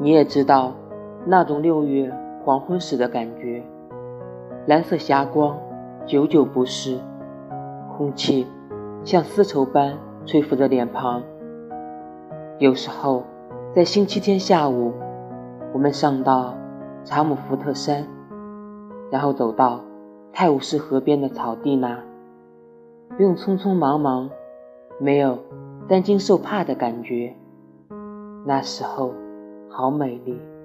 你也知道那种六月黄昏时的感觉，蓝色霞光久久不逝，空气像丝绸般吹拂着脸庞。有时候，在星期天下午，我们上到查姆福特山，然后走到泰晤士河边的草地那，不用匆匆忙忙，没有担惊受怕的感觉。那时候，好美丽。